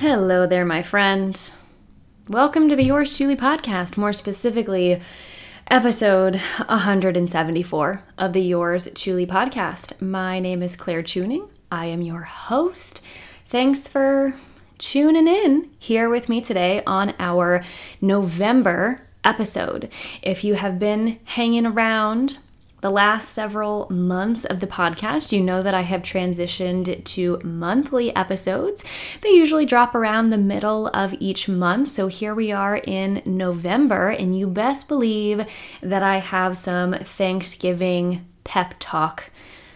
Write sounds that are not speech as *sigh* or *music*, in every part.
Hello there, my friend. Welcome to the Yours Chewly podcast, more specifically, episode 174 of the Yours Chewly podcast. My name is Claire Chewning. I am your host. Thanks for tuning in here with me today on our November episode. If you have been hanging around the last several months of the podcast, you know that I have transitioned to monthly episodes. They usually drop around the middle of each month. So here we are in November, and you best believe that I have some Thanksgiving pep talk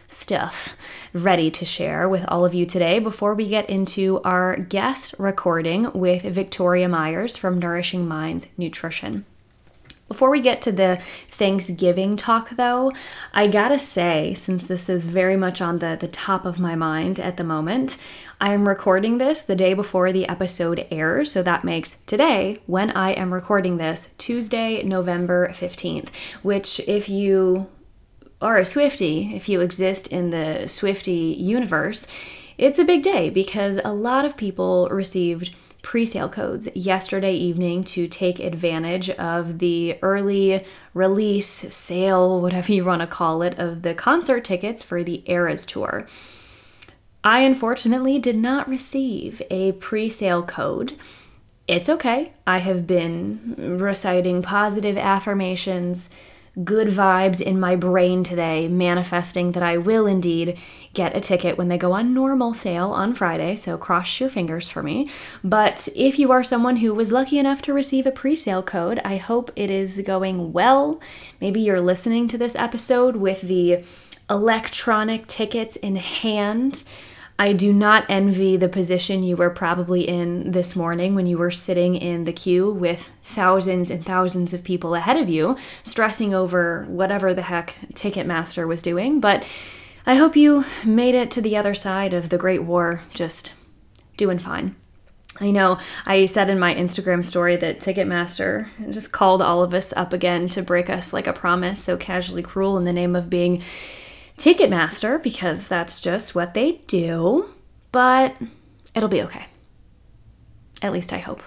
stuff ready to share with all of you today before we get into our guest recording with Victoria Myers from Nourishing Minds Nutrition. Before we get to the Thanksgiving talk, though, I gotta say, since this is very much on the, the top of my mind at the moment, I am recording this the day before the episode airs, so that makes today, when I am recording this, Tuesday, November 15th, which, if you are a Swifty, if you exist in the Swifty universe, it's a big day because a lot of people received pre sale codes yesterday evening to take advantage of the early release, sale, whatever you want to call it, of the concert tickets for the Eras Tour. I unfortunately did not receive a pre sale code. It's okay. I have been reciting positive affirmations good vibes in my brain today, manifesting that I will indeed get a ticket when they go on normal sale on Friday. So cross your fingers for me. But if you are someone who was lucky enough to receive a pre sale code, I hope it is going well. Maybe you're listening to this episode with the electronic tickets in hand. I do not envy the position you were probably in this morning when you were sitting in the queue with thousands and thousands of people ahead of you, stressing over whatever the heck Ticketmaster was doing. But I hope you made it to the other side of the Great War just doing fine. I know I said in my Instagram story that Ticketmaster just called all of us up again to break us like a promise, so casually cruel in the name of being Ticketmaster because that's just what they do, but it'll be okay. At least I hope.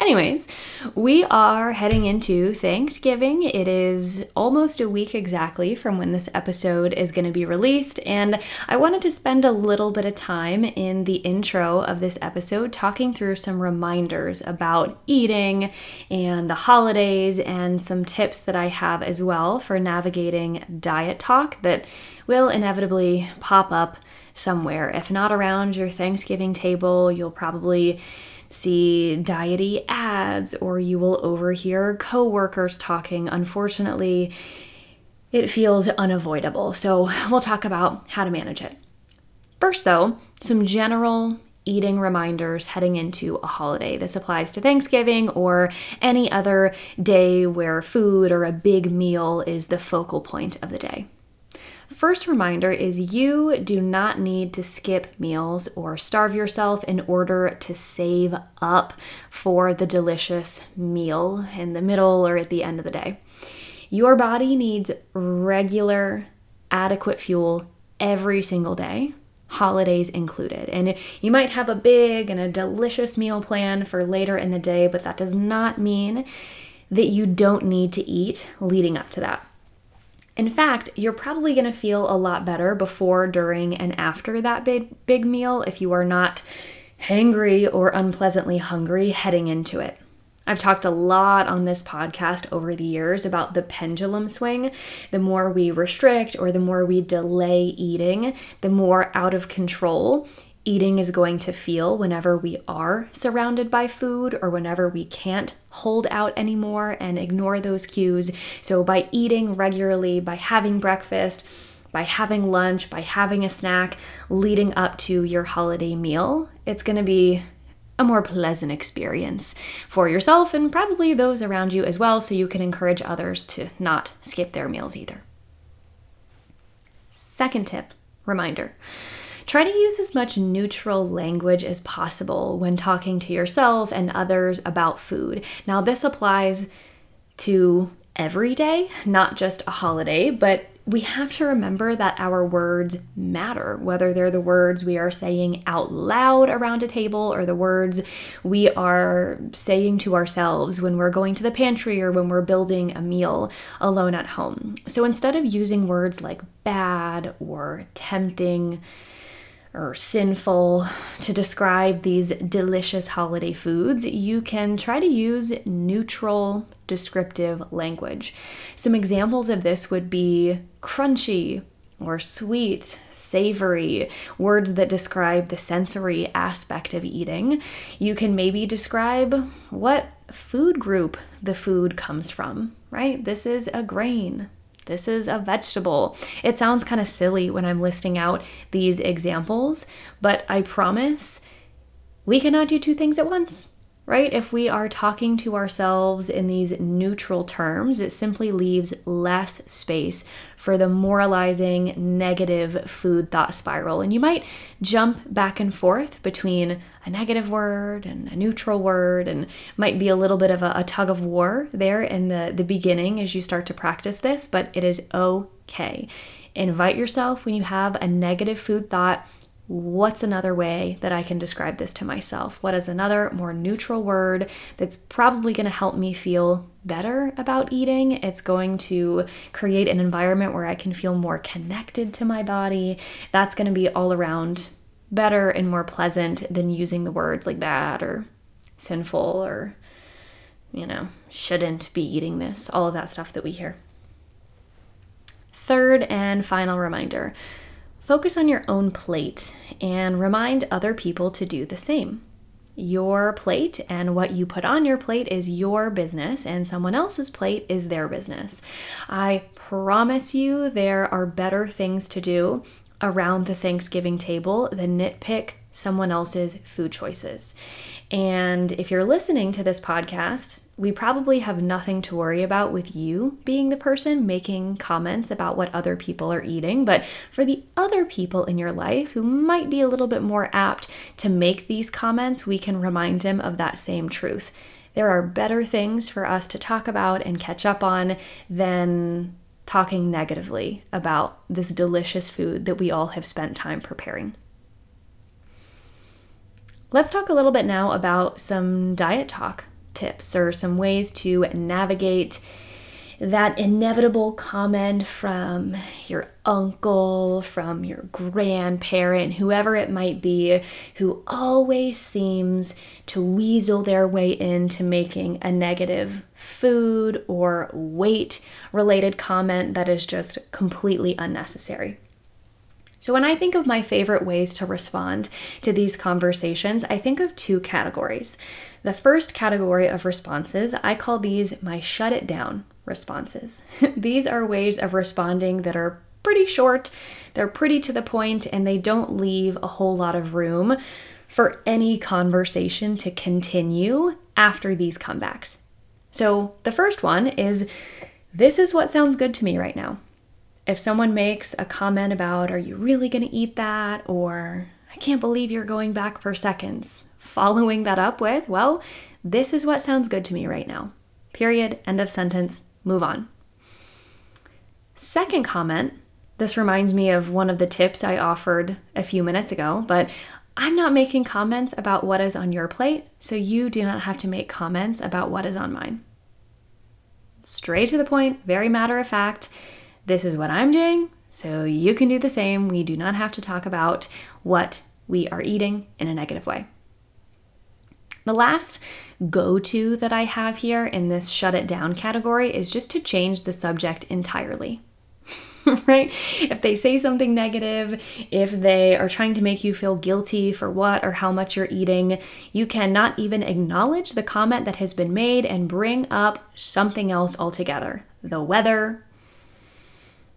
Anyways, we are heading into Thanksgiving. It is almost a week exactly from when this episode is going to be released, and I wanted to spend a little bit of time in the intro of this episode talking through some reminders about eating and the holidays and some tips that I have as well for navigating diet talk that will inevitably pop up somewhere. If not around your Thanksgiving table, you'll probably see diety ads or you will overhear coworkers talking. Unfortunately, it feels unavoidable. So, we'll talk about how to manage it. First, though, some general eating reminders heading into a holiday. This applies to Thanksgiving or any other day where food or a big meal is the focal point of the day. First reminder is you do not need to skip meals or starve yourself in order to save up for the delicious meal in the middle or at the end of the day. Your body needs regular, adequate fuel every single day, holidays included. And you might have a big and a delicious meal plan for later in the day, but that does not mean that you don't need to eat leading up to that. In fact, you're probably going to feel a lot better before, during, and after that big, big meal if you are not hangry or unpleasantly hungry heading into it. I've talked a lot on this podcast over the years about the pendulum swing. The more we restrict or the more we delay eating, the more out of control eating is going to feel whenever we are surrounded by food or whenever we can't hold out anymore and ignore those cues. So, by eating regularly, by having breakfast, by having lunch, by having a snack leading up to your holiday meal, it's going to be a more pleasant experience for yourself and probably those around you as well, so you can encourage others to not skip their meals either. Second tip reminder Try to use as much neutral language as possible when talking to yourself and others about food. Now, this applies to every day, not just a holiday, but we have to remember that our words matter, whether they're the words we are saying out loud around a table or the words we are saying to ourselves when we're going to the pantry or when we're building a meal alone at home. So instead of using words like bad or tempting, or sinful to describe these delicious holiday foods, you can try to use neutral descriptive language. Some examples of this would be crunchy or sweet, savory, words that describe the sensory aspect of eating. You can maybe describe what food group the food comes from, right? This is a grain. This is a vegetable. It sounds kind of silly when I'm listing out these examples, but I promise we cannot do two things at once right? If we are talking to ourselves in these neutral terms, it simply leaves less space for the moralizing, negative food thought spiral. And you might jump back and forth between a negative word and a neutral word, and might be a little bit of a, a tug of war there in the, the beginning as you start to practice this, but it is okay. Invite yourself when you have a negative food thought what's another way that I can describe this to myself? What is another more neutral word that's probably going to help me feel better about eating? It's going to create an environment where I can feel more connected to my body. That's going to be all around better and more pleasant than using the words like bad or sinful or, you know, shouldn't be eating this, all of that stuff that we hear. Third and final reminder Focus on your own plate and remind other people to do the same. Your plate and what you put on your plate is your business, and someone else's plate is their business. I promise you there are better things to do around the Thanksgiving table than nitpick someone else's food choices. And if you're listening to this podcast, we probably have nothing to worry about with you being the person making comments about what other people are eating. But for the other people in your life who might be a little bit more apt to make these comments, we can remind them of that same truth. There are better things for us to talk about and catch up on than talking negatively about this delicious food that we all have spent time preparing. Let's talk a little bit now about some diet talk tips or some ways to navigate that inevitable comment from your uncle, from your grandparent, whoever it might be, who always seems to weasel their way into making a negative food or weight related comment that is just completely unnecessary. So, when I think of my favorite ways to respond to these conversations, I think of two categories. The first category of responses, I call these my shut it down responses. *laughs* these are ways of responding that are pretty short, they're pretty to the point, and they don't leave a whole lot of room for any conversation to continue after these comebacks. So, the first one is this is what sounds good to me right now if someone makes a comment about, Are you really going to eat that? or I can't believe you're going back for seconds, following that up with, Well, this is what sounds good to me right now. Period. End of sentence. Move on. Second comment this reminds me of one of the tips I offered a few minutes ago, but I'm not making comments about what is on your plate, so you do not have to make comments about what is on mine. Straight to the point, very matter of fact. This is what I'm doing, so you can do the same. We do not have to talk about what we are eating in a negative way. The last go to that I have here in this shut it down category is just to change the subject entirely. *laughs* right? If they say something negative, if they are trying to make you feel guilty for what or how much you're eating, you cannot even acknowledge the comment that has been made and bring up something else altogether. The weather,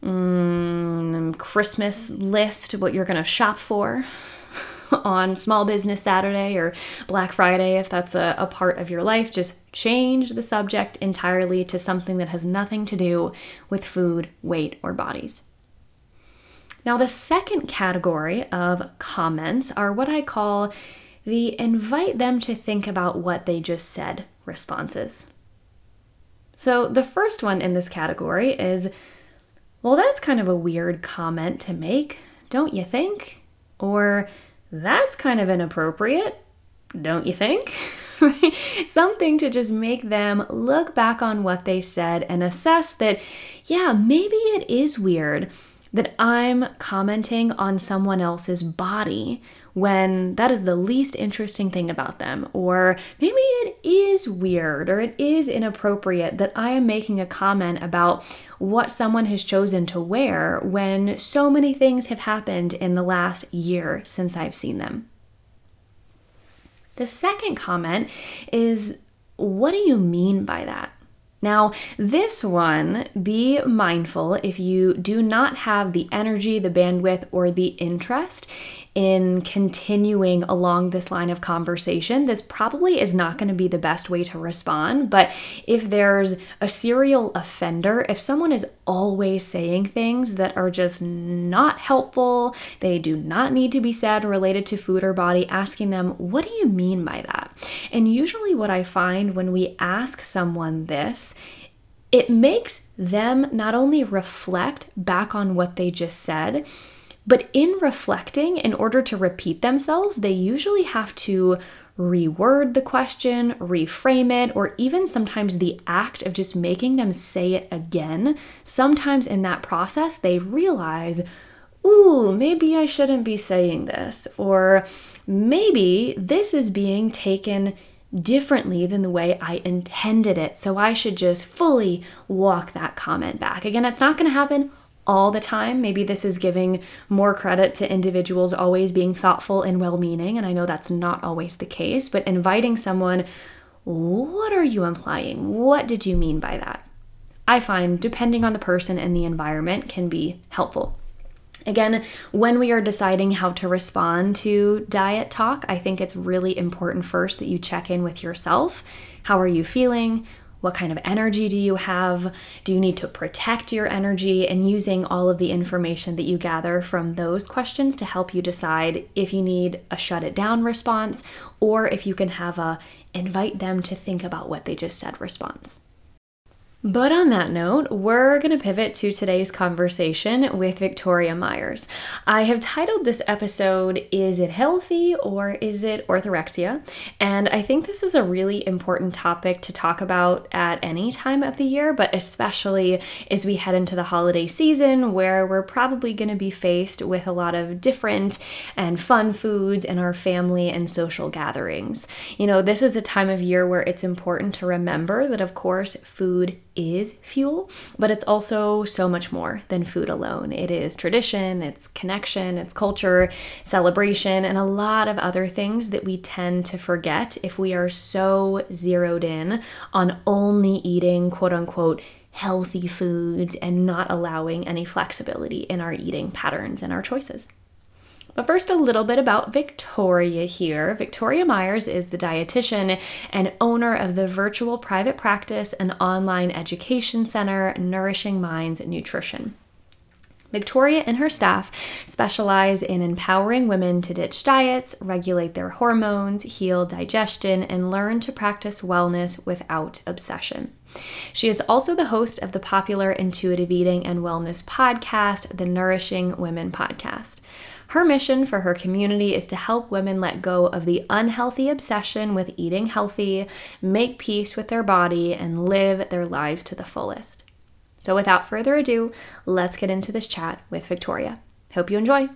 mm, Christmas list, what you're going to shop for *laughs* on Small Business Saturday or Black Friday, if that's a, a, part of your life. Just change the subject entirely to something that has nothing to do with food, weight, or bodies. Now, the second category of comments are what I call the invite them to think about what they just said responses. So, the first one in this category is well, that's kind of a weird comment to make, don't you think? Or that's kind of inappropriate, don't you think? *laughs* Something to just make them look back on what they said and assess that, yeah, maybe it is weird that I'm commenting on someone else's body when that is the least interesting thing about them. Or maybe it is weird or it is inappropriate that I am making a comment about what someone has chosen to wear when so many things have happened in the last year since I've seen them. The second comment is what do you mean by that? Now, this one, be mindful if you do not have the energy, the bandwidth, or the interest in continuing along this line of conversation, this probably is not going to be the best way to respond. But if there's a serial offender, if someone is always saying things that are just not helpful, they do not need to be said related to food or body, asking them, What do you mean by that? And usually, what I find when we ask someone this, it makes them not only reflect back on what they just said, but in reflecting, in order to repeat themselves, they usually have to reword the question, reframe it, or even sometimes the act of just making them say it again. Sometimes in that process, they realize, ooh, maybe I shouldn't be saying this, or maybe this is being taken differently than the way I intended it. So I should just fully walk that comment back. Again, it's not going to happen all the time. Maybe this is giving more credit to individuals always being thoughtful and well meaning, and I know that's not always the case, but inviting someone, what are you implying? What did you mean by that? I find, depending on the person and the environment, can be helpful. Again, when we are deciding how to respond to diet talk, I think it's really important first that you check in with yourself. How are you feeling? What kind of energy do you have? Do you need to protect your energy? And using all of the information that you gather from those questions to help you decide if you need a shut it down response or if you can have a invite them to think about what they just said response. But on that note, we're going to pivot to today's conversation with Victoria Myers. I have titled this episode, Is It Healthy or Is It Orthorexia? And I think this is a really important topic to talk about at any time of the year, but especially as we head into the holiday season where we're probably going to be faced with a lot of different and fun foods in our family and social gatherings. You know, this is a time of year where it's important to remember that, of course, food is fuel, but it's also so much more than food alone. It is tradition, it's connection, it's culture, celebration, and a lot of other things that we tend to forget if we are so zeroed in on only eating quote unquote healthy foods and not allowing any flexibility in our eating patterns and our choices. But first, a little bit about Victoria here. Victoria Myers is the dietitian and owner of the virtual private practice and online education center, Nourishing Minds Nutrition. Victoria and her staff specialize in empowering women to ditch diets, regulate their hormones, heal digestion, and learn to practice wellness without obsession. She is also the host of the popular intuitive eating and wellness podcast, the Nourishing Women podcast. Her mission for her community is to help women let go of the unhealthy obsession with eating healthy, make peace with their body, and live their lives to the fullest. So, without further ado, let's get into this chat with Victoria. Hope you enjoy.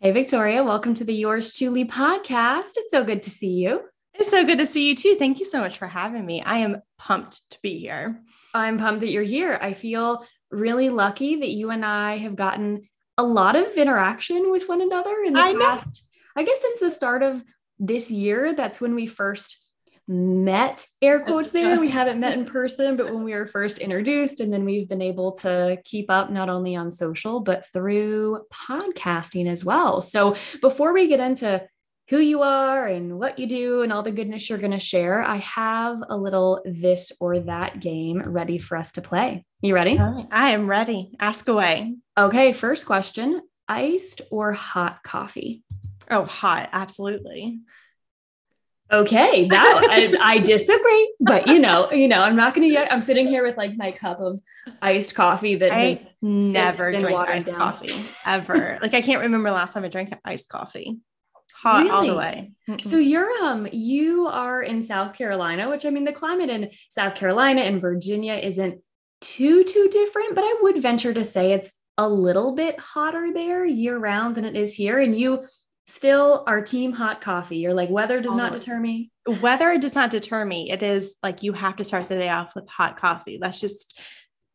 Hey, Victoria, welcome to the Yours Chewly podcast. It's so good to see you. It's so good to see you too. Thank you so much for having me. I am pumped to be here. I'm pumped that you're here. I feel really lucky that you and I have gotten a lot of interaction with one another in the I past. Know. I guess since the start of this year, that's when we first met air quotes there we haven't met in *laughs* person but when we were first introduced and then we've been able to keep up not only on social but through podcasting as well so before we get into who you are and what you do and all the goodness you're going to share i have a little this or that game ready for us to play you ready i am ready ask away Okay, first question iced or hot coffee? Oh, hot, absolutely. Okay, that *laughs* I, I, disagree, but you know, you know, I'm not gonna yet. I'm sitting here with like my cup of iced coffee that I never drink iced down. coffee ever. like I can't remember last time I drank iced coffee. Hot really? all the way. So you're um you are in South Carolina, which I mean the climate in South Carolina and Virginia isn't too too different, but I would venture to say it's a little bit hotter there year round than it is here. And you still are team hot coffee. You're like, weather does not deter me. Weather does not deter me. It is like you have to start the day off with hot coffee. That's just,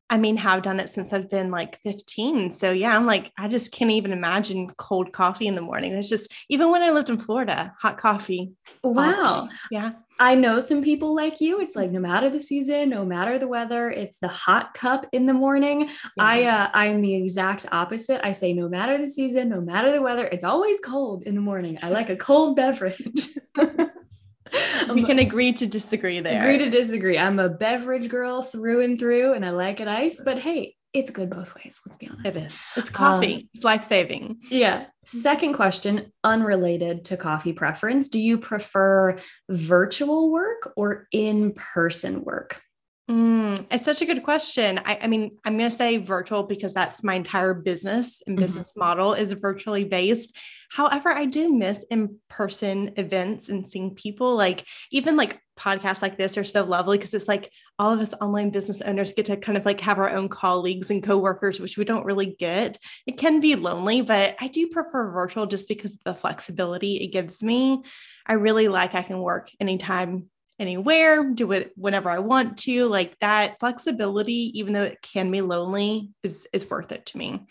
I mean, have done it since I've been like 15. So yeah, I'm like, I just can't even imagine cold coffee in the morning. It's just, even when I lived in Florida, hot coffee. Wow. Yeah. I know some people like you. It's like no matter the season, no matter the weather, it's the hot cup in the morning. Yeah. I uh, I'm the exact opposite. I say no matter the season, no matter the weather, it's always cold in the morning. I like a cold beverage. *laughs* *laughs* we can agree to disagree there. Agree to disagree. I'm a beverage girl through and through, and I like it ice. But hey, it's good both ways. Let's be honest. It is. It's coffee. Um, it's life saving. Yeah. Second question, unrelated to coffee preference. Do you prefer virtual work or in person work? Mm, it's such a good question. I, I mean, I'm going to say virtual because that's my entire business and mm-hmm. business model is virtually based. However, I do miss in person events and seeing people like even like podcasts like this are so lovely because it's like all of us online business owners get to kind of like have our own colleagues and coworkers, which we don't really get. It can be lonely, but I do prefer virtual just because of the flexibility it gives me. I really like I can work anytime anywhere, do it whenever I want to. Like that flexibility, even though it can be lonely, is is worth it to me.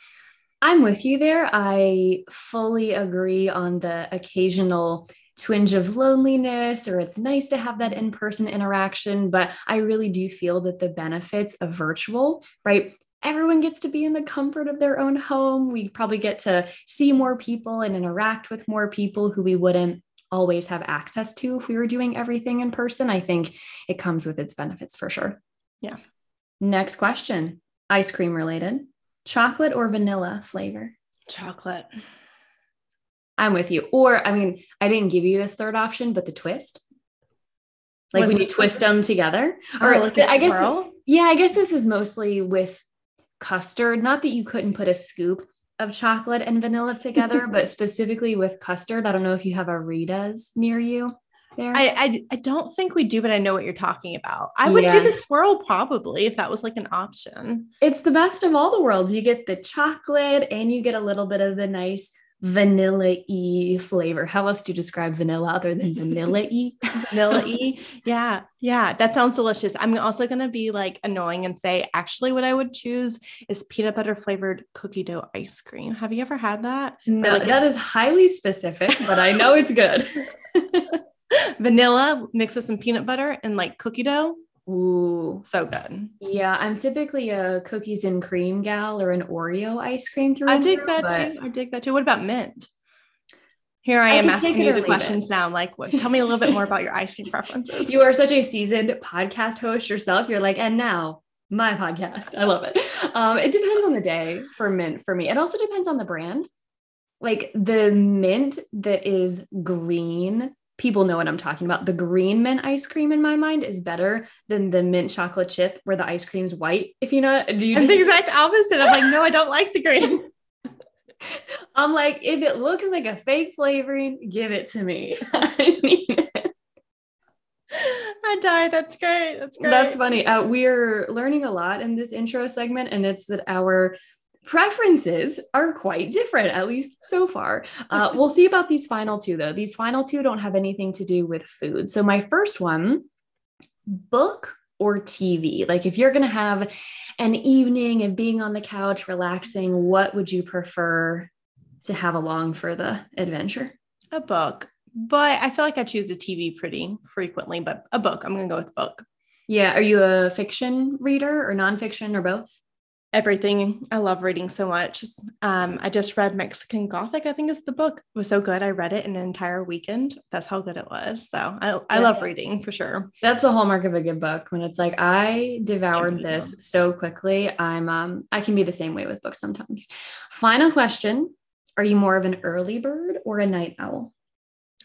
I'm with you there. I fully agree on the occasional twinge of loneliness or it's nice to have that in-person interaction, but I really do feel that the benefits of virtual, right? Everyone gets to be in the comfort of their own home. We probably get to see more people and interact with more people who we wouldn't always have access to if we were doing everything in person. I think it comes with its benefits for sure. Yeah. Next question ice cream related chocolate or vanilla flavor? Chocolate. I'm with you. Or, I mean, I didn't give you this third option, but the twist. Like Was when you twist them together. Oh, or like I guess, yeah, I guess this is mostly with custard. Not that you couldn't put a scoop of chocolate and vanilla together, *laughs* but specifically with custard. I don't know if you have a Rita's near you there. I, I, I don't think we do, but I know what you're talking about. I would yeah. do the swirl probably if that was like an option. It's the best of all the worlds. You get the chocolate and you get a little bit of the nice vanilla y flavor. How else do you describe vanilla other than vanilla y? *laughs* vanilla y. Yeah. Yeah. That sounds delicious. I'm also going to be like annoying and say, actually, what I would choose is peanut butter flavored cookie dough ice cream. Have you ever had that? No, like that is highly specific, but I know it's good. *laughs* vanilla mixed with some peanut butter and like cookie dough. Ooh, so good. Yeah, I'm typically a cookies and cream gal or an Oreo ice cream through. I dig that too. I dig that too. What about mint? Here I, I am asking you the questions it. now. I'm like, what? Tell me a little bit more about your ice cream preferences. You are such a seasoned podcast host yourself. You're like, and now my podcast. I love it. Um, it depends on the day for mint for me. It also depends on the brand. Like the mint that is green people know what I'm talking about. The green mint ice cream in my mind is better than the mint chocolate chip where the ice cream's white. If you know, do you? I'm the exact opposite. I'm like, no, I don't like the green. *laughs* I'm like, if it looks like a fake flavoring, give it to me. *laughs* I need. I die. That's great. That's great. That's funny. Uh, we're learning a lot in this intro segment, and it's that our preferences are quite different, at least so far. Uh, *laughs* we'll see about these final two, though. These final two don't have anything to do with food. So, my first one book or TV? Like, if you're going to have an evening and being on the couch, relaxing, what would you prefer to have along for the adventure? A book. But I feel like I choose the TV pretty frequently, but a book. I'm going to go with book. Yeah. Are you a fiction reader or nonfiction or both? Everything. I love reading so much. Um, I just read Mexican Gothic, I think is the book. It was so good. I read it in an entire weekend. That's how good it was. So I, I love reading for sure. That's the hallmark of a good book when it's like I devoured this so quickly. I'm um I can be the same way with books sometimes. Final question. Are you more of an early bird or a night owl?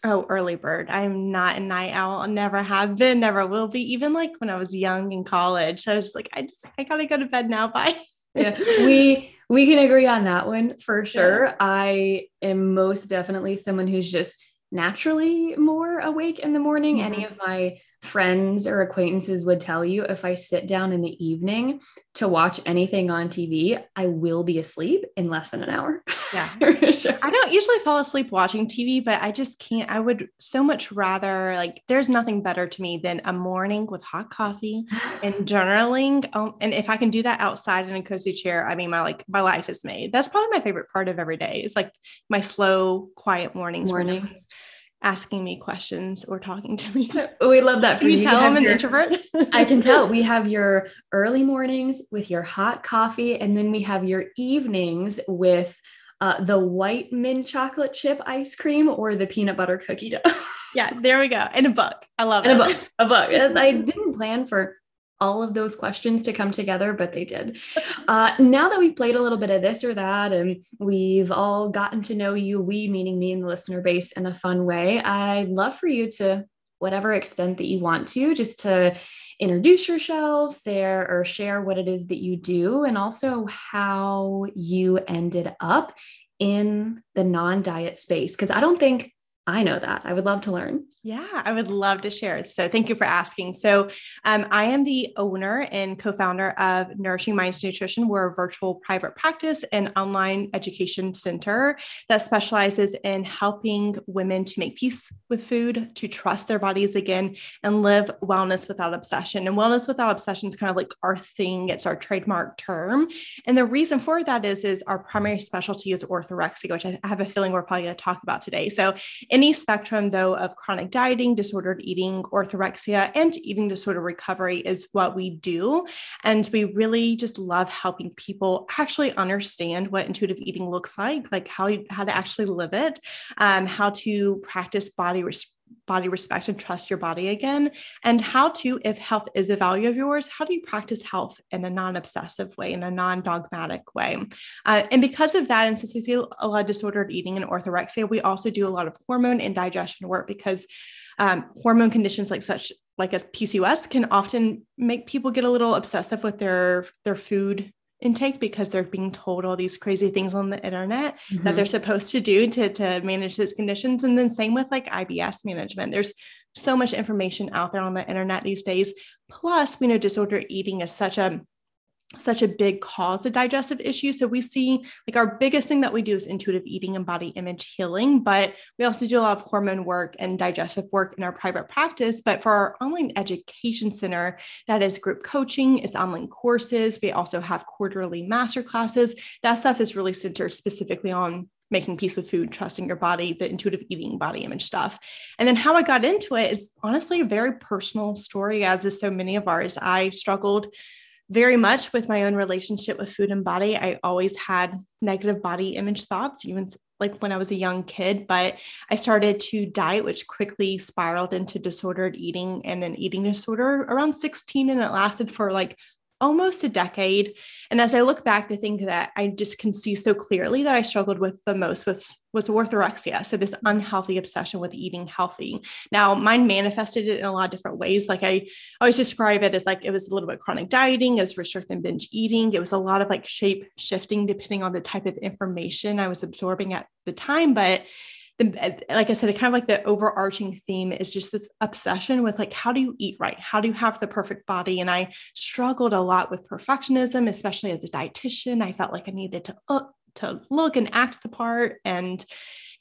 Oh, early bird. I'm not a night owl. Never have been, never will be. Even like when I was young in college, I was like, I just, I gotta go to bed now. Bye. Yeah, *laughs* we we can agree on that one for sure. Yeah. I am most definitely someone who's just naturally more awake in the morning. Mm-hmm. Any of my friends or acquaintances would tell you if I sit down in the evening to watch anything on TV, I will be asleep in less than an hour. Yeah. *laughs* sure. I don't usually fall asleep watching TV, but I just can't. I would so much rather, like, there's nothing better to me than a morning with hot coffee *laughs* and journaling. Um, and if I can do that outside in a cozy chair, I mean, my like, my life is made. That's probably my favorite part of every day. It's like my slow, quiet mornings. Mornings asking me questions or talking to me. *laughs* We love that for can you. you tell I'm an your, introvert. *laughs* I can *laughs* tell. We have your early mornings with your hot coffee, and then we have your evenings with uh, the white mint chocolate chip ice cream or the peanut butter cookie dough. yeah, there we go. And a book. I love and it. A book. A book. I didn't plan for all of those questions to come together, but they did. Uh, now that we've played a little bit of this or that, and we've all gotten to know you, we meaning me and the listener base in a fun way, I'd love for you to, whatever extent that you want to, just to introduce yourself, share or share what it is that you do, and also how you ended up in the non-diet space. Because I don't think I know that. I would love to learn. Yeah, I would love to share. So, thank you for asking. So, um, I am the owner and co founder of Nourishing Minds Nutrition. We're a virtual private practice and online education center that specializes in helping women to make peace with food, to trust their bodies again, and live wellness without obsession. And wellness without obsession is kind of like our thing, it's our trademark term. And the reason for that is, is our primary specialty is orthorexia, which I have a feeling we're probably going to talk about today. So, any spectrum, though, of chronic dieting, disordered eating, orthorexia, and eating disorder recovery is what we do. And we really just love helping people actually understand what intuitive eating looks like, like how, you, how to actually live it, um, how to practice body res- body respect and trust your body again. And how to if health is a value of yours how do you practice health in a non-obsessive way in a non-dogmatic way? Uh, and because of that and since we see a lot of disordered eating and orthorexia we also do a lot of hormone and digestion work because um, hormone conditions like such like as pcos can often make people get a little obsessive with their their food intake because they're being told all these crazy things on the internet mm-hmm. that they're supposed to do to, to manage those conditions. And then same with like IBS management. There's so much information out there on the internet these days. Plus, we know disorder eating is such a such a big cause of digestive issues. So we see like our biggest thing that we do is intuitive eating and body image healing, but we also do a lot of hormone work and digestive work in our private practice. But for our online education center, that is group coaching, it's online courses. We also have quarterly master classes. That stuff is really centered specifically on making peace with food, trusting your body, the intuitive eating body image stuff. And then how I got into it is honestly a very personal story, as is so many of ours. I struggled very much with my own relationship with food and body. I always had negative body image thoughts, even like when I was a young kid, but I started to diet, which quickly spiraled into disordered eating and an eating disorder around 16. And it lasted for like almost a decade. And as I look back, the thing that I just can see so clearly that I struggled with the most was, was orthorexia. So this unhealthy obsession with eating healthy. Now, mine manifested it in a lot of different ways. Like I always describe it as like it was a little bit chronic dieting, it was restricted binge eating. It was a lot of like shape shifting depending on the type of information I was absorbing at the time. But the, uh, like I said, kind of like the overarching theme is just this obsession with like, how do you eat right? How do you have the perfect body? And I struggled a lot with perfectionism, especially as a dietitian. I felt like I needed to look, to look and act the part. And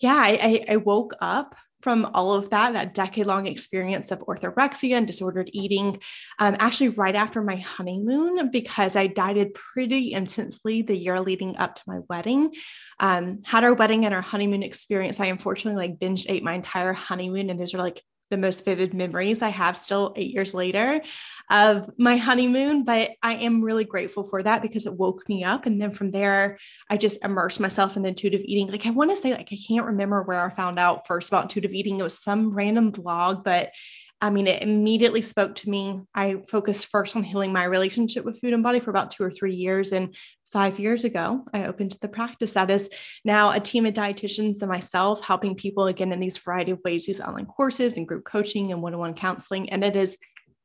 yeah, I, I, I woke up from all of that, that decade long experience of orthorexia and disordered eating, um, actually right after my honeymoon, because I dieted pretty intensely the year leading up to my wedding. Um, had our wedding and our honeymoon experience. I unfortunately like binge ate my entire honeymoon, and those are like the most vivid memories I have still eight years later of my honeymoon. But I am really grateful for that because it woke me up. And then from there, I just immersed myself in the intuitive eating. Like I want to say, like, I can't remember where I found out first about intuitive eating. It was some random blog, but I mean, it immediately spoke to me. I focused first on healing my relationship with food and body for about two or three years. And five years ago, I opened the practice that is now a team of dietitians and myself helping people again in these variety of ways, these online courses and group coaching and one on one counseling. And it is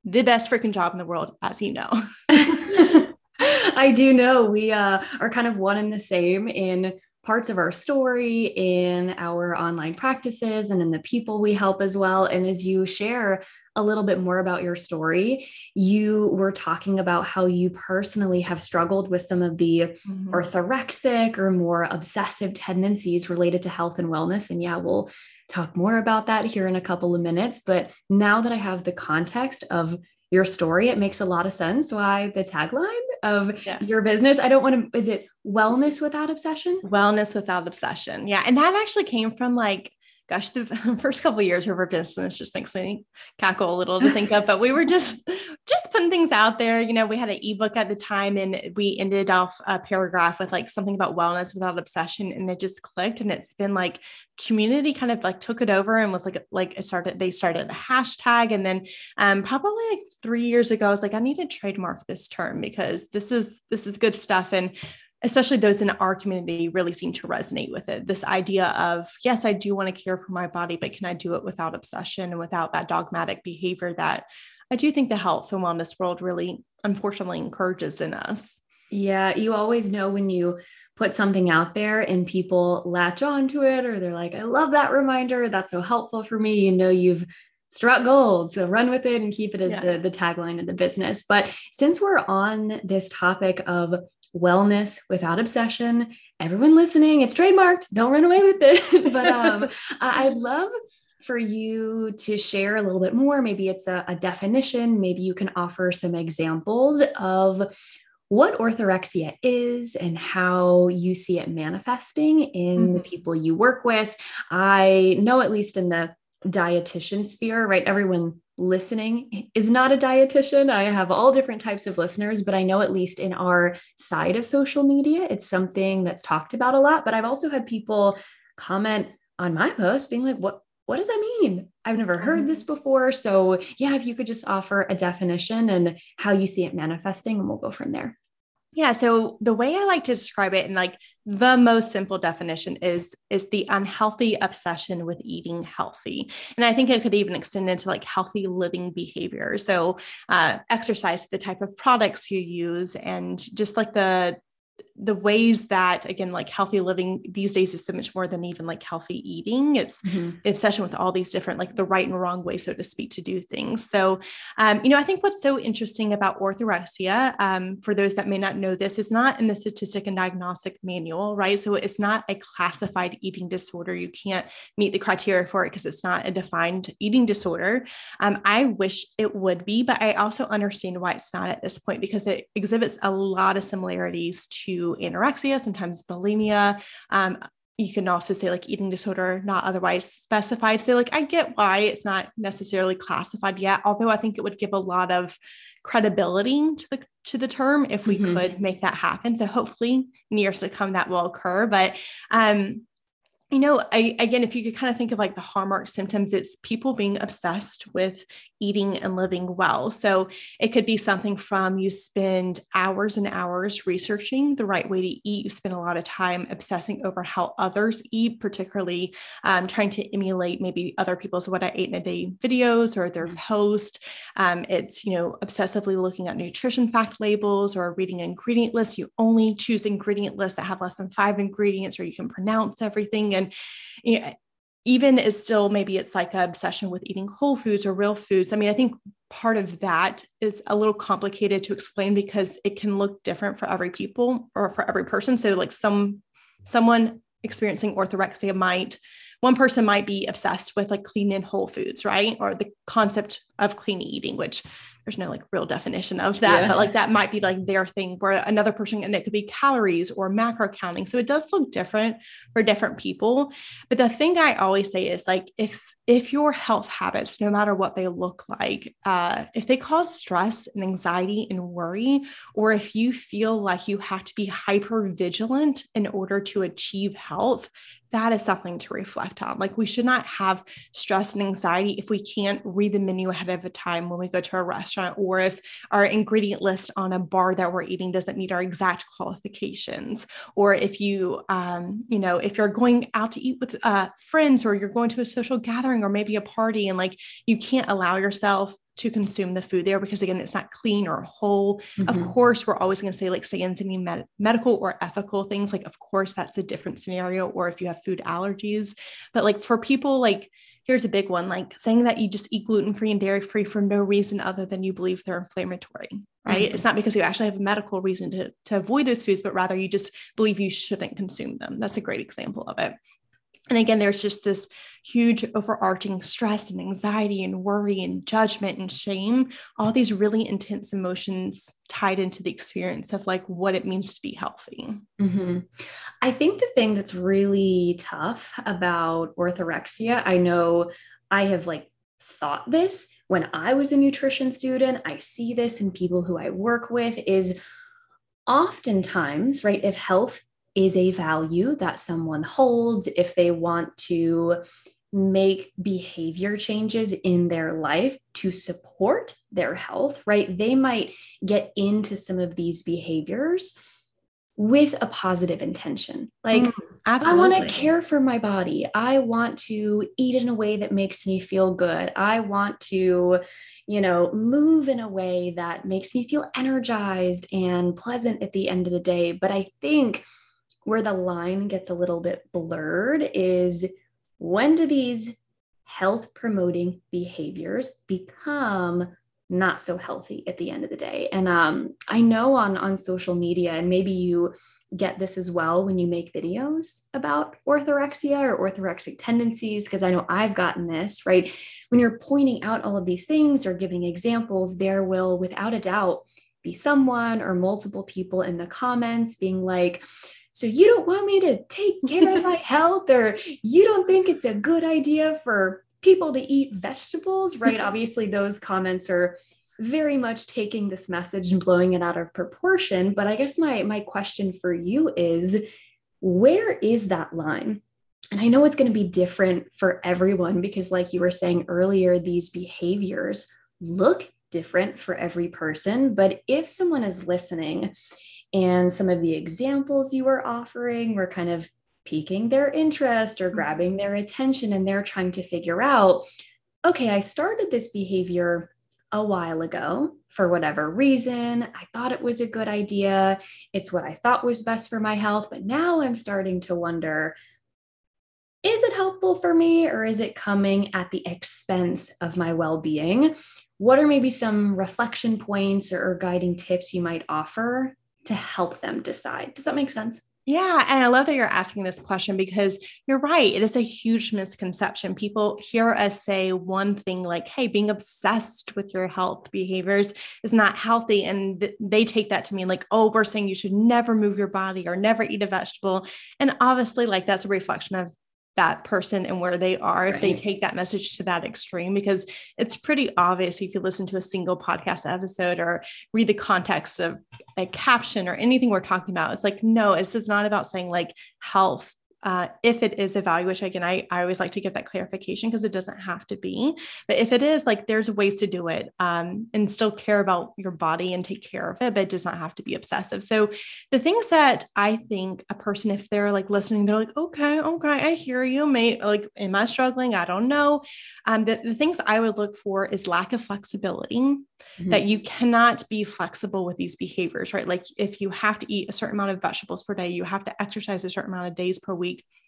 the best freaking job in the world, as you know. *laughs* I do know we uh, are kind of one and the same in parts of our story, in our online practices, and in the people we help as well. And as you share a little bit more about your story, you were talking about how you personally have struggled with some of the mm-hmm. orthorexic or more obsessive tendencies related to health and wellness. And yeah, we'll talk more about that here in a couple of minutes. But now that I have the context of your story, it makes a lot of sense why the tagline of yeah. your business. I don't want to, is it wellness without obsession? Wellness without obsession. Yeah. And that actually came from like gosh, the *laughs* first couple of years of our business just makes me cackle a little to think of. But we were just *laughs* just putting things out there. You know, we had an ebook at the time, and we ended off a paragraph with like something about wellness without obsession, and it just clicked. And it's been like community kind of like took it over and was like like it started. They started a hashtag, and then um, probably like three years ago, I was like, I need to trademark this term because this is this is good stuff. And especially those in our community really seem to resonate with it. This idea of, yes, I do want to care for my body, but can I do it without obsession and without that dogmatic behavior that I do think the health and wellness world really unfortunately encourages in us. Yeah, you always know when you put something out there and people latch onto it or they're like, I love that reminder. That's so helpful for me. You know, you've struck gold. So run with it and keep it as yeah. the, the tagline of the business. But since we're on this topic of wellness without obsession. Everyone listening, it's trademarked. Don't run away with it. *laughs* but um, I'd love for you to share a little bit more. Maybe it's a, a definition. Maybe you can offer some examples of what orthorexia is and how you see it manifesting in mm-hmm. the people you work with. I know, at least in the dietitian sphere, right? Everyone listening is not a dietitian. I have all different types of listeners, but I know at least in our side of social media, it's something that's talked about a lot. But I've also had people comment on my post being like, what what does that mean? I've never heard this mm-hmm. before. So, yeah, if you could just offer a definition and how you see it manifesting, and we'll go from there. Yeah. So the way I like to describe it, and like the most simple definition is is the unhealthy obsession with eating healthy, and I think it could even extend into like healthy living behavior. So uh, exercise, the type of products you use, and just like the the ways that again like healthy living these days is so much more than even like healthy eating. It's mm-hmm. obsession with all these different like the right and wrong way so to speak to do things. So um, you know i think what's so interesting about orthorexia um, for those that may not know this is not in the statistic and diagnostic manual right? So it's not a classified eating disorder. You can't meet the criteria for it because it's not a defined eating disorder. Um, i wish it would be but i also understand why it's not at this point because it exhibits a lot of similarities to anorexia, sometimes bulimia. Um, you can also say like eating disorder, not otherwise specified. So, like, I get why it's not necessarily classified yet, although I think it would give a lot of credibility to the to the term if we mm-hmm. could make that happen. So hopefully near to come that will occur. But um, you know, I, again, if you could kind of think of like the hallmark symptoms, it's people being obsessed with eating and living well. So it could be something from you spend hours and hours researching the right way to eat. You spend a lot of time obsessing over how others eat, particularly um, trying to emulate maybe other people's what I ate in a day videos or their mm-hmm. post. Um, it's, you know, obsessively looking at nutrition fact labels or reading ingredient lists. You only choose ingredient lists that have less than five ingredients or you can pronounce everything. And you know, even is still maybe it's like an obsession with eating whole foods or real foods. I mean, I think part of that is a little complicated to explain because it can look different for every people or for every person. So like some someone experiencing orthorexia might one person might be obsessed with like clean and whole foods, right? Or the concept of clean eating, which there's no like real definition of that, yeah. but like that might be like their thing where another person, and it could be calories or macro counting. So it does look different for different people. But the thing I always say is like, if, if your health habits, no matter what they look like, uh, if they cause stress and anxiety and worry, or if you feel like you have to be hyper vigilant in order to achieve health, that is something to reflect on. Like we should not have stress and anxiety if we can't read the menu ahead of time when we go to a restaurant, or if our ingredient list on a bar that we're eating doesn't meet our exact qualifications, or if you, um, you know, if you're going out to eat with uh, friends or you're going to a social gathering or maybe a party and like you can't allow yourself to consume the food there because again it's not clean or whole. Mm-hmm. of course we're always going to say like say any med- medical or ethical things like of course that's a different scenario or if you have food allergies. But like for people like here's a big one like saying that you just eat gluten free and dairy free for no reason other than you believe they're inflammatory right? Mm-hmm. it's not because you actually have a medical reason to, to avoid those foods but rather you just believe you shouldn't consume them. That's a great example of it and again, there's just this huge overarching stress and anxiety and worry and judgment and shame, all these really intense emotions tied into the experience of like what it means to be healthy. Mm-hmm. I think the thing that's really tough about orthorexia, I know I have like thought this when I was a nutrition student, I see this in people who I work with is oftentimes, right, if health is a value that someone holds, if they want to make behavior changes in their life to support their health, right? They might get into some of these behaviors with a positive intention. Like, mm, I want to care for my body. I want to eat in a way that makes me feel good. I want to, you know, move in a way that makes me feel energized and pleasant at the end of the day. But I think where the line gets a little bit blurred is when do these health promoting behaviors become not so healthy at the end of the day? And um, i know on on social media and maybe you get this as well when you make videos about orthorexia or orthorexic tendencies because i know i've gotten this right? When you're pointing out all of these things or giving examples there will without a doubt be someone or multiple people in the comments being like so you don't want me to take care of my *laughs* health, or you don't think it's a good idea for people to eat vegetables, right? *laughs* Obviously, those comments are very much taking this message and blowing it out of proportion. But I guess my my question for you is where is that line? And I know it's going to be different for everyone because, like you were saying earlier, these behaviors look different for every person. But if someone is listening and some of the examples you were offering were kind of piquing their interest or mm-hmm. grabbing their attention, and they're trying to figure out okay, I started this behavior a while ago for whatever reason. I thought it was a good idea. It's what I thought was best for my health. But now I'm starting to wonder is it helpful for me or is it coming at the expense of my well being? What are maybe some reflection points or, or guiding tips you might offer to help them decide. Does that make sense? Yeah. And I love that you're asking this question because you're right. It is a huge misconception. People hear us say one thing like, hey, being obsessed with your health behaviors is not healthy. And th- they take that to mean like, oh, we're saying you should never move your body or never eat a vegetable. And obviously, like, that's a reflection of that person and where they are if they take that message to that extreme because it's pretty obvious if you listen to a single podcast episode or read the context of a caption or anything we're talking about it's like no this is not about saying like health uh, if it is a value, which again, I, I always like to give that clarification because it doesn't have to be. But if it is, like there's ways to do it um, and still care about your body and take care of it, but it does not have to be obsessive. So the things that I think a person, if they're like listening, they're like, okay, okay, I hear you. May like, am I struggling? I don't know. Um, the, the things I would look for is lack of flexibility, mm-hmm. that you cannot be flexible with these behaviors, right? Like if you have to eat a certain amount of vegetables per day, you have to exercise a certain amount of days per week week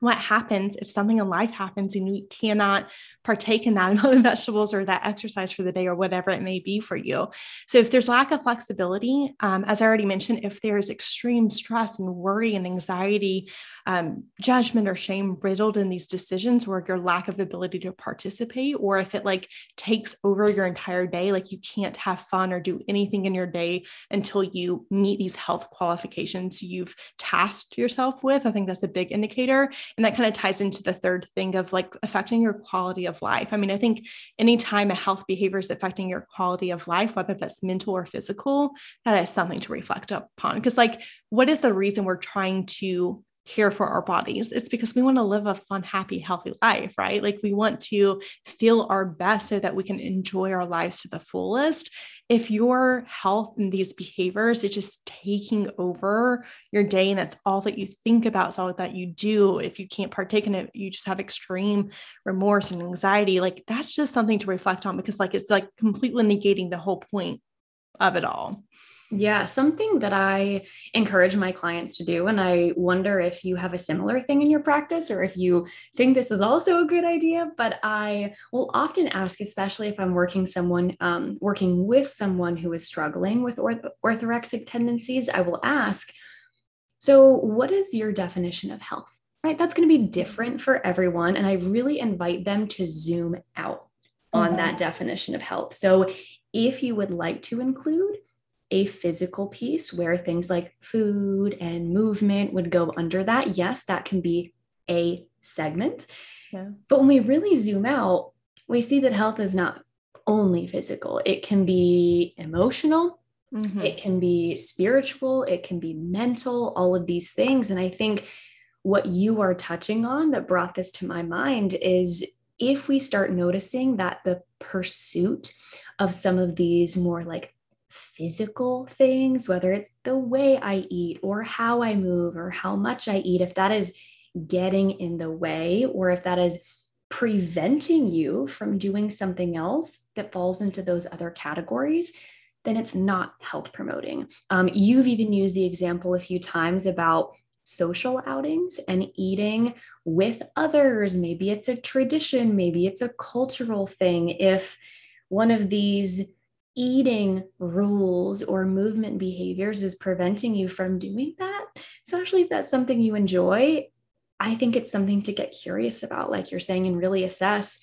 what happens if something in life happens and you cannot partake in that *laughs* amount of vegetables or that exercise for the day or whatever it may be for you. So, if there's lack of flexibility, um, as I already mentioned, if there's extreme stress and worry and anxiety, um, judgment or shame riddled in these decisions, or your lack of ability to participate, or if it like takes over your entire day, like you can't have fun or do anything in your day until you meet these health qualifications you've tasked yourself with, I think that's a big indicator. And that kind of ties into the third thing of like affecting your quality of life. I mean, I think anytime a health behavior is affecting your quality of life, whether that's mental or physical, that is something to reflect upon. Because, like, what is the reason we're trying to care for our bodies. It's because we want to live a fun, happy, healthy life, right? Like we want to feel our best so that we can enjoy our lives to the fullest. If your health and these behaviors is just taking over your day and that's all that you think about, it's all that you do. If you can't partake in it, you just have extreme remorse and anxiety. Like that's just something to reflect on because like it's like completely negating the whole point of it all. Yeah, something that I encourage my clients to do. And I wonder if you have a similar thing in your practice or if you think this is also a good idea. But I will often ask, especially if I'm working someone, um, working with someone who is struggling with orth- orthorexic tendencies, I will ask, so what is your definition of health? Right? That's going to be different for everyone. And I really invite them to zoom out on mm-hmm. that definition of health. So if you would like to include a physical piece where things like food and movement would go under that. Yes, that can be a segment. Yeah. But when we really zoom out, we see that health is not only physical, it can be emotional, mm-hmm. it can be spiritual, it can be mental, all of these things. And I think what you are touching on that brought this to my mind is if we start noticing that the pursuit of some of these more like physical things, whether it's the way I eat or how I move or how much I eat, if that is getting in the way or if that is preventing you from doing something else that falls into those other categories, then it's not health promoting. Um, you've even used the example a few times about social outings and eating with others. Maybe it's a tradition, maybe it's a cultural thing. If one of these eating rules or movement behaviors is preventing you from doing that, especially if that's something you enjoy, I think it's something to get curious about, like you're saying, and really assess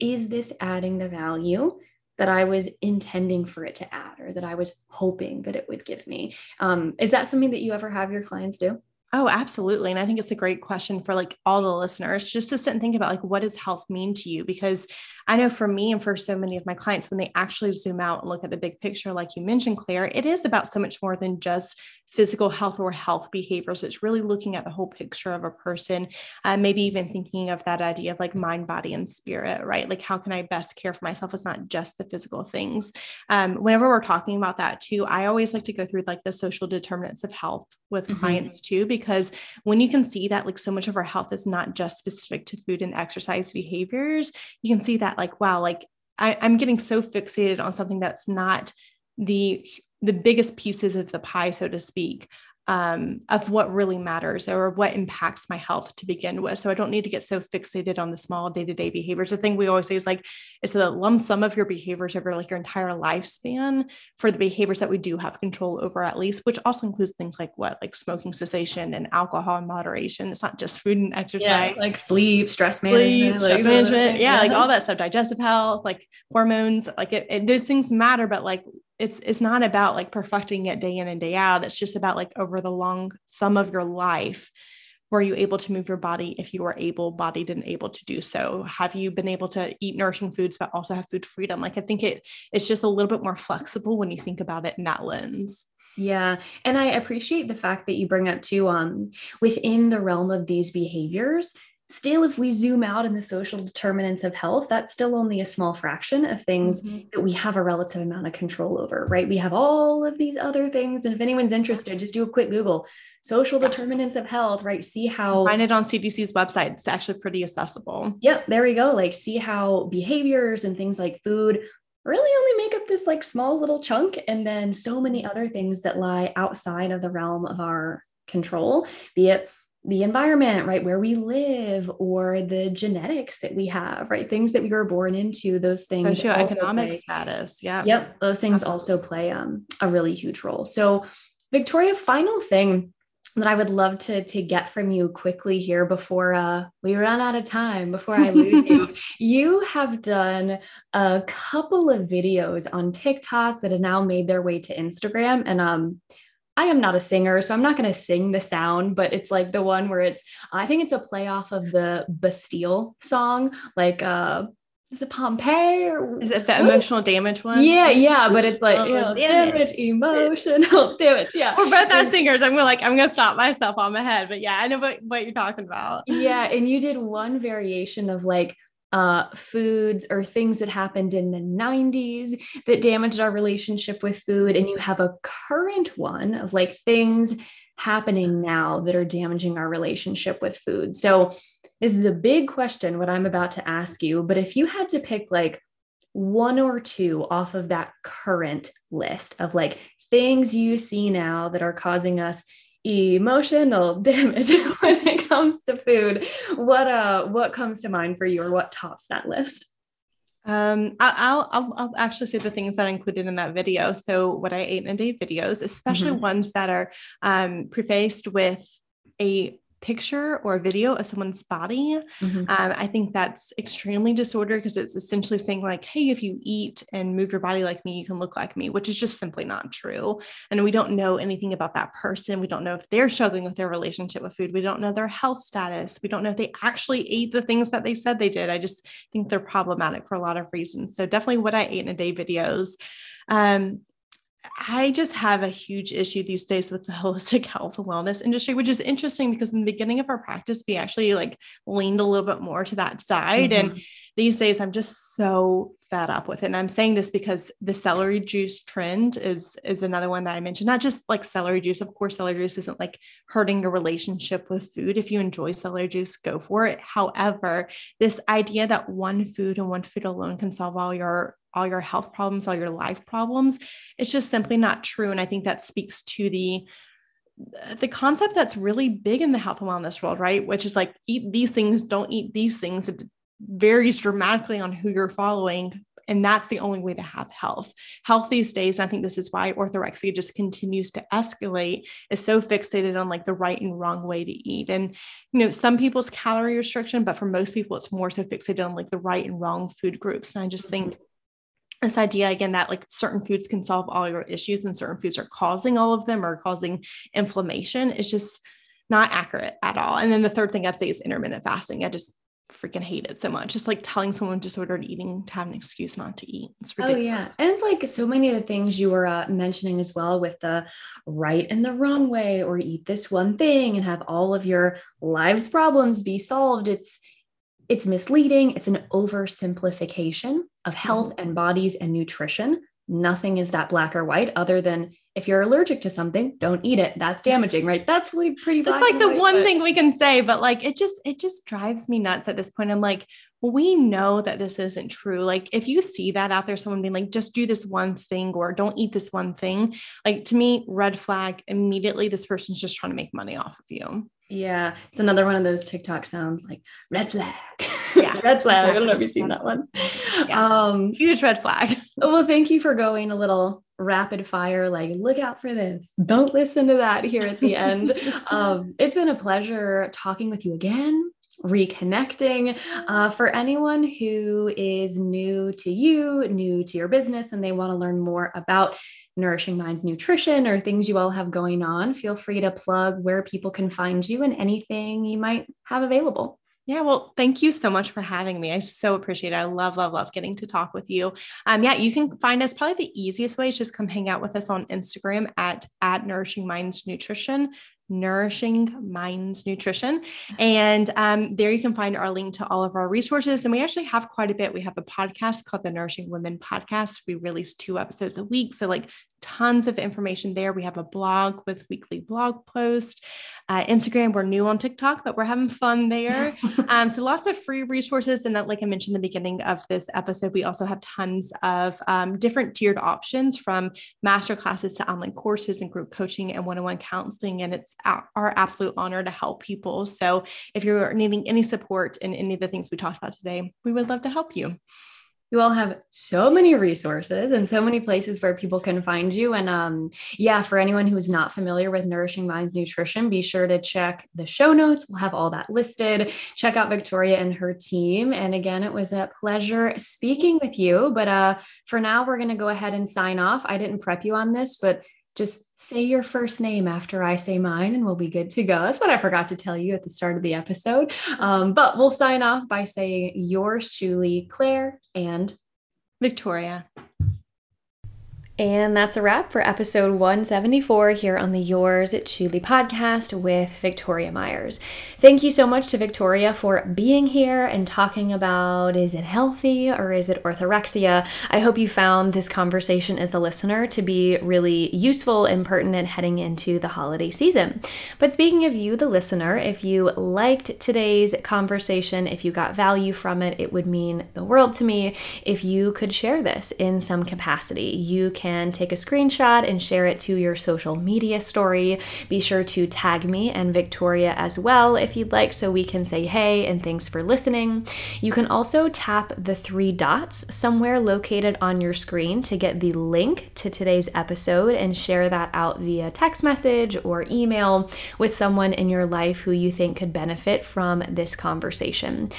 is this adding the value that I was intending for it to add or that I was hoping that it would give me? Um, is that something that you ever have your clients do? Oh, absolutely. And I think it's a great question for like all the listeners just to sit and think about like what does health mean to you? Because I know for me and for so many of my clients, when they actually zoom out and look at the big picture, like you mentioned, Claire, it is about so much more than just physical health or health behaviors. It's really looking at the whole picture of a person, uh, maybe even thinking of that idea of like mind, body, and spirit, right? Like how can I best care for myself? It's not just the physical things. Um, whenever we're talking about that too, I always like to go through like the social determinants of health with mm-hmm. clients too, because because when you can see that like so much of our health is not just specific to food and exercise behaviors, you can see that like, wow, like I, I'm getting so fixated on something that's not the the biggest pieces of the pie, so to speak, um, of what really matters or what impacts my health to begin with. So I don't need to get so fixated on the small day to day behaviors. The thing we always say is like, it's the lump sum of your behaviors over like your entire lifespan for the behaviors that we do have control over, at least, which also includes things like what, like smoking cessation and alcohol in moderation. It's not just food and exercise, yeah, like sleep, stress management, sleep, stress like, management. Yeah, yeah, like all that stuff, digestive health, like hormones, like it, it, those things matter, but like it's it's not about like perfecting it day in and day out. It's just about like over the long sum of your life were you able to move your body if you were able bodied and able to do so? Have you been able to eat nourishing foods but also have food freedom? Like i think it it's just a little bit more flexible when you think about it in that lens. Yeah. And I appreciate the fact that you bring up too, um, within the realm of these behaviors, still, if we zoom out in the social determinants of health, that's still only a small fraction of things mm-hmm. that we have a relative amount of control over, right? We have all of these other things. And if anyone's interested, just do a quick Google social determinants of health, right? See how find it on CDC's website. It's actually pretty accessible. Yep, there we go. Like, see how behaviors and things like food really only make up this like small little chunk. And then so many other things that lie outside of the realm of our control, be it the environment, right, where we live, or the genetics that we have, right, things that we were born into, those things. Socioeconomic status, yeah. Yep, those things also play um, a really huge role. So, Victoria, final thing that I would love to to get from you quickly here before uh, we run out of time, before I lose you. *laughs* You have done a couple of videos on TikTok that have now made their way to Instagram, and um, I am not a singer, so I'm not going to sing the sound, but it's like the one where it's, I think it's a play off of the Bastille song, like, uh, is it Pompeii or is it the emotional damage one? Yeah, yeah, but it's like you know, damage. damage, emotional *laughs* damage. Yeah, we're both as singers. I'm gonna like I'm gonna stop myself on my head, but yeah, I know what what you're talking about. Yeah, and you did one variation of like uh, foods or things that happened in the 90s that damaged our relationship with food. And you have a current one of like things happening now that are damaging our relationship with food. So, this is a big question, what I'm about to ask you. But if you had to pick like one or two off of that current list of like things you see now that are causing us emotional *laughs* damage *laughs* when it comes to food what uh what comes to mind for you or what tops that list um, I'll, I'll, I'll actually say the things that I included in that video. So what I ate in a day videos, especially mm-hmm. ones that are um, prefaced with a picture or video of someone's body. Mm-hmm. Um, I think that's extremely disordered because it's essentially saying, like, hey, if you eat and move your body like me, you can look like me, which is just simply not true. And we don't know anything about that person. We don't know if they're struggling with their relationship with food. We don't know their health status. We don't know if they actually ate the things that they said they did. I just think they're problematic for a lot of reasons. So, definitely what I ate in a day videos. Um, I just have a huge issue these days with the *laughs* holistic health and wellness industry, which is interesting because in the beginning of our practice, we actually like leaned a little bit more to that side. Mm-hmm. And these days I'm just so fed up with it. And I'm saying this because the celery juice trend is is another one that I mentioned. Not just like celery juice. Of course, celery juice isn't like hurting your relationship with food. If you enjoy celery juice, go for it. However, this idea that one food and one food alone can solve all your all your health problems, all your life problems, it's just simply not true. And I think that speaks to the the concept that's really big in the health and wellness world, right? Which is like eat these things, don't eat these things. Varies dramatically on who you're following. And that's the only way to have health. Health these days, I think this is why orthorexia just continues to escalate, is so fixated on like the right and wrong way to eat. And, you know, some people's calorie restriction, but for most people, it's more so fixated on like the right and wrong food groups. And I just think mm-hmm. this idea again that like certain foods can solve all your issues and certain foods are causing all of them or causing inflammation is just not accurate at all. And then the third thing I'd say is intermittent fasting. I just freaking hate it so much. Just like telling someone disordered eating to have an excuse not to eat. It's ridiculous. Oh yeah. And it's like so many of the things you were uh, mentioning as well with the right and the wrong way or eat this one thing and have all of your lives problems be solved. It's it's misleading. It's an oversimplification of health mm-hmm. and bodies and nutrition. Nothing is that black or white other than if you're allergic to something, don't eat it. That's damaging, right? That's really pretty. That's like the white, one but... thing we can say, but like it just it just drives me nuts at this point. I'm like, we know that this isn't true. Like if you see that out there, someone being like, just do this one thing or don't eat this one thing, like to me, red flag immediately. This person's just trying to make money off of you. Yeah, it's another one of those TikTok sounds like red flag. Yeah, *laughs* red flag. I don't know if you've seen that one. Yeah. Um, huge red flag. *laughs* Well, thank you for going a little rapid fire. Like, look out for this. Don't listen to that here at the end. *laughs* um, it's been a pleasure talking with you again reconnecting. Uh, for anyone who is new to you, new to your business, and they want to learn more about Nourishing Minds Nutrition or things you all have going on, feel free to plug where people can find you and anything you might have available. Yeah, well, thank you so much for having me. I so appreciate it. I love, love, love getting to talk with you. Um, yeah, you can find us probably the easiest way is just come hang out with us on Instagram at at Nourishing Minds Nutrition. Nourishing Minds Nutrition. And um, there you can find our link to all of our resources. And we actually have quite a bit. We have a podcast called the Nourishing Women Podcast. We release two episodes a week. So, like, tons of information there. We have a blog with weekly blog posts. Uh, Instagram, we're new on TikTok, but we're having fun there. *laughs* um, so lots of free resources. And that, like I mentioned in the beginning of this episode, we also have tons of um, different tiered options from master classes to online courses and group coaching and one-on-one counseling. And it's our absolute honor to help people. So if you're needing any support in any of the things we talked about today, we would love to help you you all have so many resources and so many places where people can find you. And um, yeah, for anyone who's not familiar with Nourishing Minds Nutrition, be sure to check the show notes. We'll have all that listed. Check out Victoria and her team. And again, it was a pleasure speaking with you. But uh, for now, we're going to go ahead and sign off. I didn't prep you on this, but just say your first name after I say mine and we'll be good to go. That's what I forgot to tell you at the start of the episode. Um, but we'll sign off by saying Yours Chewly, Claire and Victoria. And that's a wrap for episode 174 here on the Yours Chewly podcast with Victoria Myers. Thank you so much to Victoria for being here and talking about is it healthy or is it orthorexia? I hope you found this conversation as a listener to be really useful and pertinent heading into the holiday season. But speaking of you, the listener, if you liked today's conversation, if you got value from it, it would mean the world to me if you could share this in some capacity. You can can take a screenshot and share it to your social media story. Be sure to tag me and Victoria as well if you'd like, so we can say hey and thanks for listening. You can also tap the three dots somewhere located on your screen to get the link to today's episode and share that out via text message or email with someone in your life who you think could benefit from this conversation.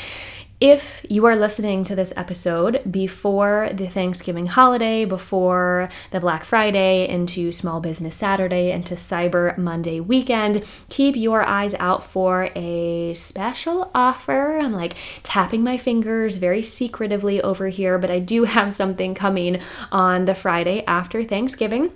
If you are listening to this episode before the Thanksgiving holiday, before the Black Friday, into Small Business Saturday, into Cyber Monday weekend, keep your eyes out for a special offer. I'm like tapping my fingers very secretively over here, but I do have something coming on the Friday after Thanksgiving.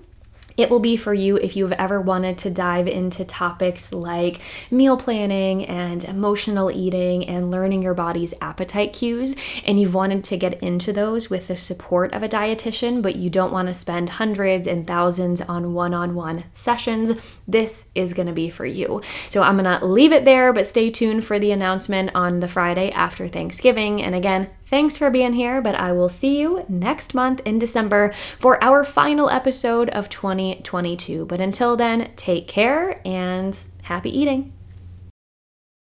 It will be for you if you've ever wanted to dive into topics like meal planning and emotional eating and learning your body's appetite cues, and you've wanted to get into those with the support of a dietitian, but you don't want to spend hundreds and thousands on one on one sessions. This is going to be for you. So I'm going to leave it there, but stay tuned for the announcement on the Friday after Thanksgiving. And again, thanks for being here, but I will see you next month in December for our final episode of 2022. But until then, take care and happy eating.